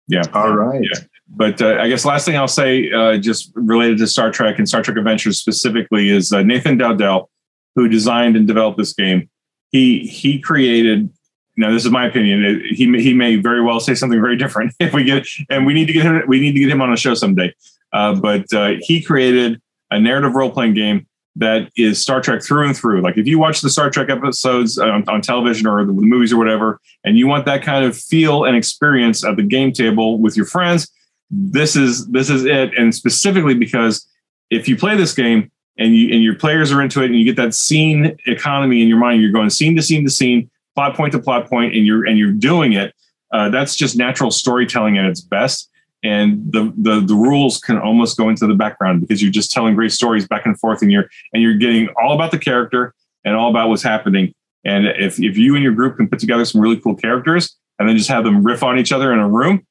yeah All right. Yeah. but uh, I guess last thing I'll say, uh, just related to Star Trek and Star Trek Adventures specifically, is uh, Nathan Dowdell, who designed and developed this game. He he created. Now, this is my opinion. He may- he may very well say something very different (laughs) if we get, and we need to get him. We need to get him on a show someday. Uh, but uh, he created a narrative role playing game that is Star Trek through and through. Like if you watch the Star Trek episodes on, on television or the, the movies or whatever, and you want that kind of feel and experience at the game table with your friends, this is this is it. And specifically because if you play this game and you and your players are into it and you get that scene economy in your mind, you're going scene to scene to scene, plot point to plot point, and you're and you're doing it. Uh, that's just natural storytelling at its best. And the, the the rules can almost go into the background because you're just telling great stories back and forth, and you're and you're getting all about the character and all about what's happening. And if if you and your group can put together some really cool characters and then just have them riff on each other in a room,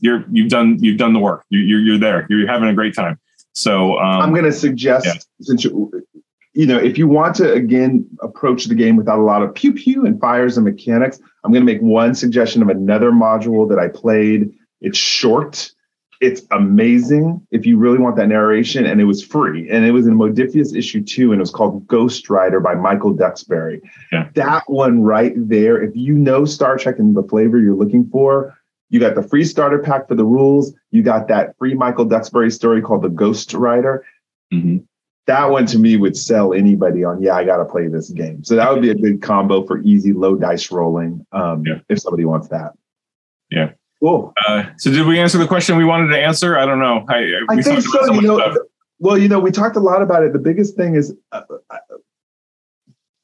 you're you've done you've done the work. You, you're you're there. You're having a great time. So um, I'm going to suggest, yeah. since you, you know, if you want to again approach the game without a lot of pew pew and fires and mechanics, I'm going to make one suggestion of another module that I played. It's short. It's amazing if you really want that narration, and it was free. And it was in Modiphius issue two, and it was called Ghost Rider by Michael Duxbury. Yeah. That one right there, if you know Star Trek and the flavor you're looking for, you got the free starter pack for the rules. You got that free Michael Duxbury story called The Ghost Rider. mhm. That one to me would sell anybody on, yeah, I got to play this game. So that would be a good combo for easy, low dice rolling um, Yeah. if somebody wants that. Yeah. Cool. Uh, so did we answer the question we wanted to answer? I don't know. I, I we think about so. You know, stuff. well, you know, we talked a lot about it. The biggest thing is uh, uh,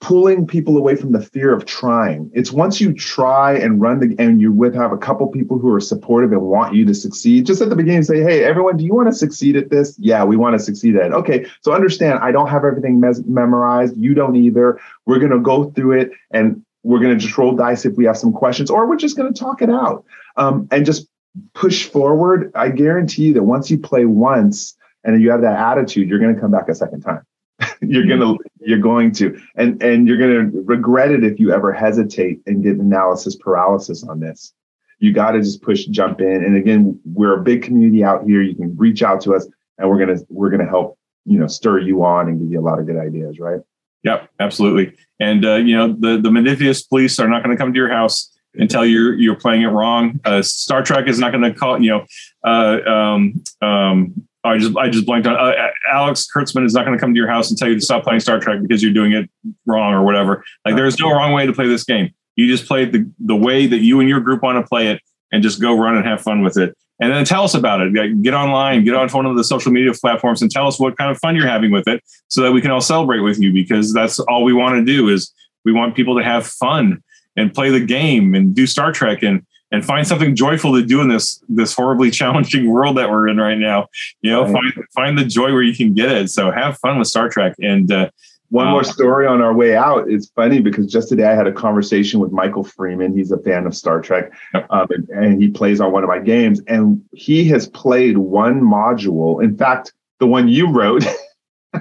pulling people away from the fear of trying. It's once you try and run the and you would have a couple people who are supportive and want you to succeed. Just at the beginning, say, "Hey, everyone, do you want to succeed at this? Yeah, we want to succeed at it. Okay, so understand, I don't have everything mes- memorized. You don't either. We're gonna go through it and." We're going to just roll dice if we have some questions, or we're just going to talk it out um, and just push forward. I guarantee you that once you play once, and you have that attitude, you're going to come back a second time. (laughs) you're going to you're going to and and you're going to regret it if you ever hesitate and get analysis paralysis on this. You got to just push jump in. And again, we're a big community out here. You can reach out to us and we're going to we're going to help, you know, stir you on and give you a lot of good ideas, right? Yep, absolutely. And uh, you know, the the Modiphius police are not going to come to your house and tell you you're playing it wrong. Uh, Star Trek is not going to call you know. Uh, um, um, I just I just blanked on uh, Alex Kurtzman is not going to come to your house and tell you to stop playing Star Trek because you're doing it wrong or whatever. Like there's no wrong way to play this game. You just play the the way that you and your group want to play it, and just go run and have fun with it. And then tell us about it. Get online, get on one of the social media platforms, and tell us what kind of fun you're having with it, so that we can all celebrate with you. Because that's all we want to do is we want people to have fun and play the game and do Star Trek and and find something joyful to do in this this horribly (laughs) challenging world that we're in right now. You know, right. find find the joy where you can get it. So have fun with Star Trek. And uh, one um, more story on our way out. It's funny because just today I had a conversation with Michael Freeman. He's a fan of Star Trek, yep. um, and, and he plays on one of my games. And he has played one module. In fact, the one you wrote. (laughs)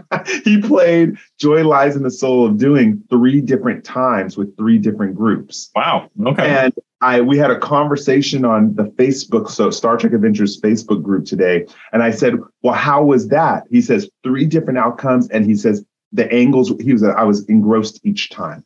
(laughs) he played Joy Lies in the Soul of Doing three different times with three different groups. Wow. Okay. And I we had a conversation on the Facebook, so Star Trek Adventures Facebook group today, and I said, "Well, how was that?" He says three different outcomes, and he says the angles. He was I was engrossed each time.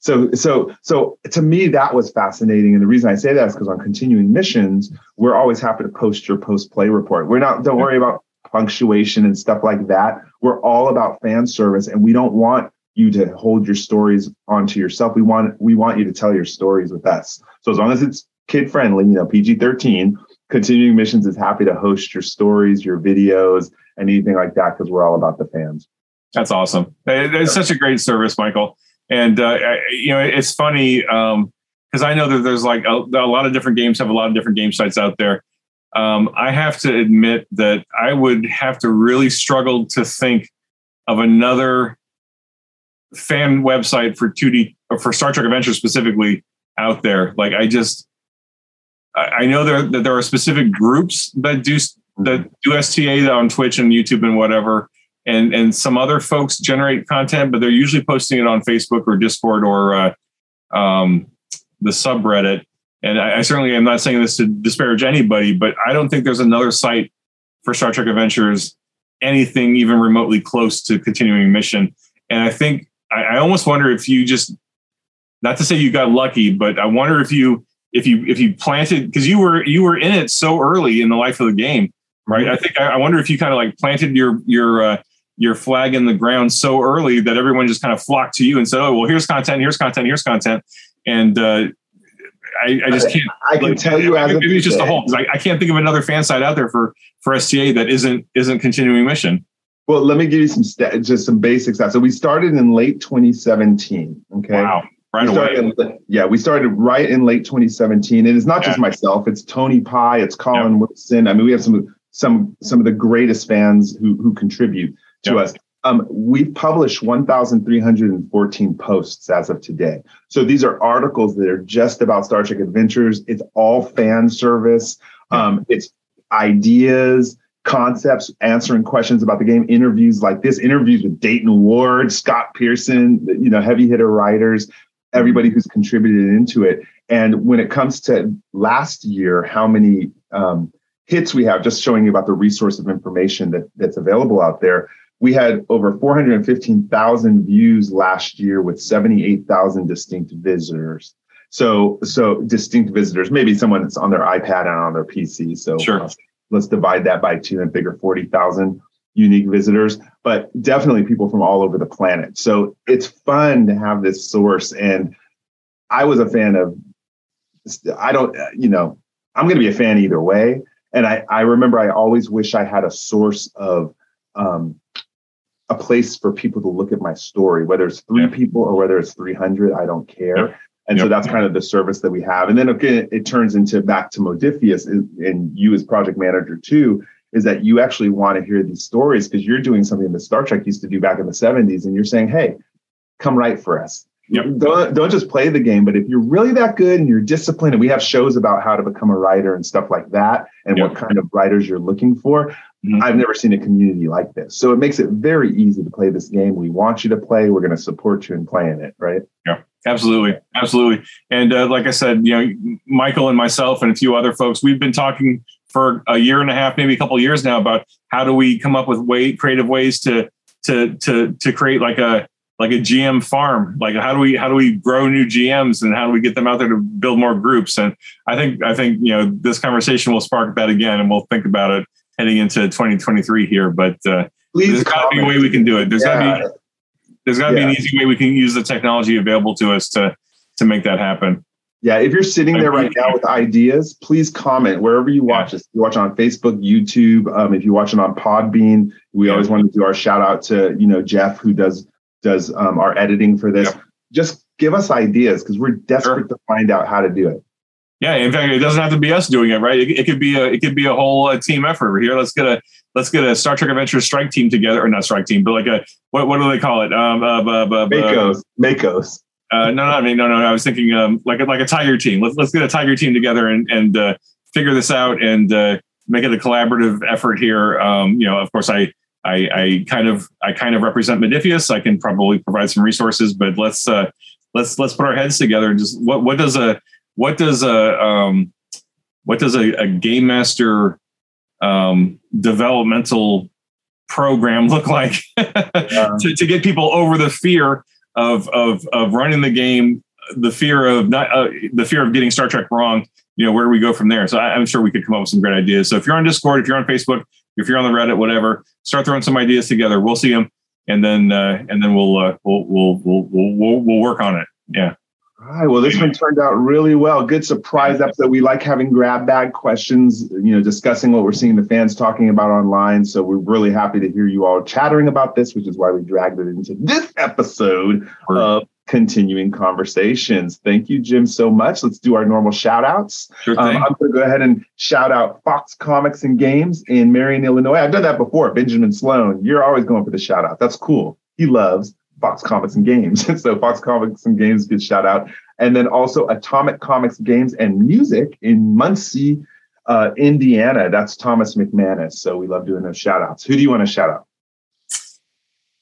So so so to me that was fascinating, and the reason I say that is because on continuing missions, we're always happy to post your post play report. We're not don't worry about punctuation and stuff like that. We're all about fan service, and we don't want you to hold your stories onto yourself. We want we want you to tell your stories with us. So as long as it's kid friendly, you know, PG thirteen, continuing missions is happy to host your stories, your videos, anything like that because we're all about the fans. That's awesome. It's such a great service, Michael. And uh, you know, it's funny because um, I know that there's like a, a, lot of different games have a lot of different game sites out there. Um, I have to admit that I would have to really struggle to think of another fan website for 2D for Star Trek Adventure specifically out there. Like I just I know there that there are specific groups that do that do STA on Twitch and YouTube and whatever, and and some other folks generate content, but they're usually posting it on Facebook or Discord or uh, um, the subreddit. And I, I certainly am not saying this to disparage anybody, but I don't think there's another site for Star Trek Adventures anything even remotely close to continuing mission. And I think I, I almost wonder if you just not to say you got lucky, but I wonder if you if you if you planted because you were you were in it so early in the life of the game, right? I think I, I wonder if you kind of like planted your your uh, your flag in the ground so early that everyone just kind of flocked to you and said, "Oh, well, here's content, here's content, here's content," and uh, I, I, just can't. I can like, tell you as maybe it's just a whole. I, I can't think of another fan site out there for for STA that isn't isn't continuing mission. Well, let me give you some st- just some basics. So we started in late 2017. Okay. Wow. Right away. In, yeah, we started right in late 2017, and it's not yeah. just myself. It's Tony Pye. It's Colin yeah. Wilson. I mean, we have some some some of the greatest fans who who contribute to yeah. us. Um, we've published 1,314 posts as of today. So these are articles that are just about Star Trek Adventures. It's all fan service. Um, it's ideas concepts, answering questions about the game, interviews like this, interviews with Dayton Ward, Scott Pearson, you know, heavy hitter writers, everybody who's contributed into it. And when it comes to last year, how many um, hits we have, just showing you about the resource of information that, that's available out there. We had over 415,000 views last year with 78,000 distinct visitors. So, so distinct visitors, maybe someone that's on their iPad and on their PC. So, sure. Uh, let's divide that by two and figure 40,000 unique visitors, but definitely people from all over the planet. So it's fun to have this source. And I was a fan of, I don't, you know, I'm going to be a fan either way. And I, I remember I always wish I had a source of um, a place for people to look at my story, whether it's three yeah. people or whether it's 300, I don't care. Yeah. And yep. so that's kind of the service that we have. And then again, it turns into back to Modiphius and you as project manager too, is that you actually want to hear these stories because you're doing something that Star Trek used to do back in the 70s. And you're saying, hey, come write for us. Yep. Don't, don't just play the game, but if you're really that good and you're disciplined, and we have shows about how to become a writer and stuff like that, and yep. what kind of writers you're looking for. Mm-hmm. I've never seen a community like this. So it makes it very easy to play this game. We want you to play. We're going to support you in playing it, right? Yeah. Absolutely, absolutely. And uh, like I said, you know, Michael and myself and a few other folks, we've been talking for a year and a half, maybe a couple years now, about how do we come up with way creative ways to to to to create like a like a GM farm. Like how do we how do we grow new GMs and how do we get them out there to build more groups? And I think I think you know this conversation will spark that again, and we'll think about it heading into 2023 here. But uh, there's got to be a way we can do it. There's yeah. got to be there's got to yeah. be an easy way we can use the technology available to us to to make that happen. Yeah, if you're sitting there right now with ideas, please comment wherever you watch yeah. us. You watch on Facebook, YouTube. Um, if you watch it on Podbean, we yeah. always want to do our shout out to you know Jeff who does does um, our editing for this. Yeah. Just give us ideas because we're desperate sure. to find out how to do it. Yeah, in fact, it doesn't have to be us doing it, right? It, it could be a it could be a whole uh, team effort over here. Let's get a let's get a Star Trek Adventures strike team together, or not strike team, but like a what what do they call it? Um, uh, uh, uh, Makos, Makos. Uh, no, no, I mean, no, no. I was thinking um, like a, like a Tiger team. Let's let's get a Tiger team together and and uh, figure this out and uh, make it a collaborative effort here. Um, you know, of course, I, I I kind of I kind of represent Modiphius. I can probably provide some resources, but let's uh, let's let's put our heads together and just what what does a what does a um, what does a, a game master um, developmental program (laughs) look like yeah. to, to get people over the fear of of of running the game, the fear of not uh, the fear of getting Star Trek wrong. You know, where do we go from there? So I, am sure we could come up with some great ideas. So if you're on Discord, if you're on Facebook, if you're on the Reddit, whatever, start throwing some ideas together. We'll see them, and then uh, and then we'll, uh, we'll, we'll we'll we'll we'll work on it. Yeah. All right. Well, this one turned out really well. Good surprise episode. We like having grab bag questions, you know, discussing what we're seeing the fans talking about online. So we're really happy to hear you all chattering about this, which is why we dragged it into this episode of continuing conversations. Thank you, Jim, so much. Let's do our normal shout outs. Sure um, I'm going to go ahead and shout out Fox Comics and Games in Marion, Illinois. I've done that before. Benjamin Sloan, you're always going for the shout out. That's cool. He loves Fox Comics and Games. (laughs) so Fox Comics and Games gets shout out. And then also Atomic Comics Games and Music in Muncie, uh, Indiana. That's Thomas McManus. So we love doing those shout outs. Who do you want to shout out?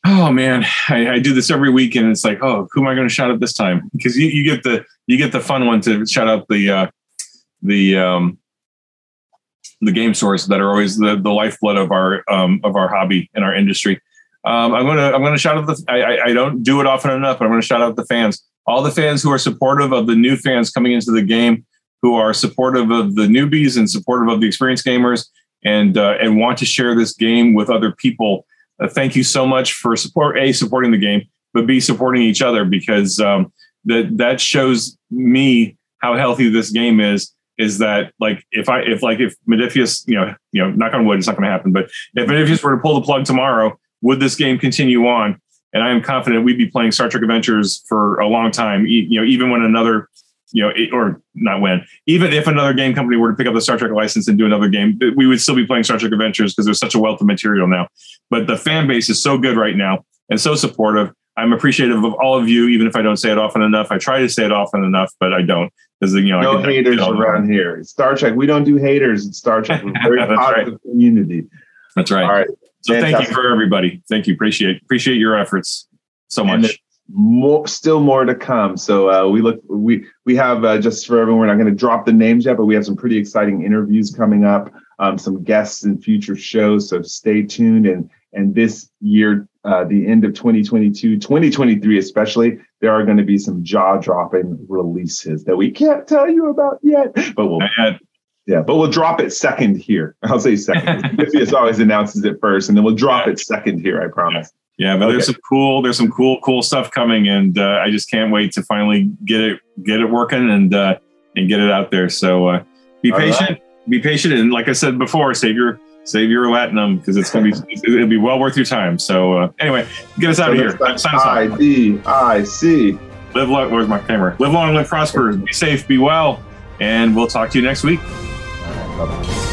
Oh man, I, I, do this every week, and it's like, oh, who am I going to shout out this time? Because you, you get the you get the fun one to shout out the uh, the um, the game source that are always the the lifeblood of our um, of our hobby and our industry. Um, I'm gonna I'm gonna shout out the I, I don't do it often enough, but I'm gonna shout out the fans, all the fans who are supportive of the new fans coming into the game, who are supportive of the newbies and supportive of the experienced gamers, and uh, and want to share this game with other people. Uh, thank you so much for support a supporting the game, but b supporting each other because um, that that shows me how healthy this game is is that like if I if like if Modiphius, you know, you know, knock on wood, it's not going to happen. But if Modiphius were to pull the plug tomorrow would this game continue on? And I am confident we'd be playing Star Trek Adventures for a long time. You know, even when another, you know, or not when, even if another game company were to pick up the Star Trek license and do another game, we would still be playing Star Trek Adventures because there's such a wealth of material now. But the fan base is so good right now and so supportive. I'm appreciative of all of you, even if I don't say it often enough. I try to say it often enough, but I don't because you know no haters around here. Star Trek, we don't do haters. It's Star Trek. We're very (laughs) positive right. community. That's right. All right. So Fantastic. thank you for everybody. Thank you. Appreciate appreciate your efforts so much. More, still more to come. So uh, we look we we have uh, just for everyone. We're not going to drop the names yet, but we have some pretty exciting interviews coming up. Um, some guests in future shows. So stay tuned. And and this year, uh, the end of 2022, 2023 especially, there are going to be some jaw dropping releases that we can't tell you about yet. But we'll yeah, but we'll drop it second here. (laughs) I'll say second. (laughs) Modiphius always announces it first, and then we'll drop yeah. it second here. I promise. Yeah, but okay. there's some cool, there's some cool, cool stuff coming, and uh, I just can't wait to finally get it, get it working, and uh, and get it out there. So uh, be All patient, right. be patient, and like I said before, save your save your latinum because it's gonna be (laughs) it'll be well worth your time. So uh, anyway, get us out so of here. I D I C. Live long. Where's my camera? Live long, live prosper. Be safe. Be well, and we'll talk to you next week. 老板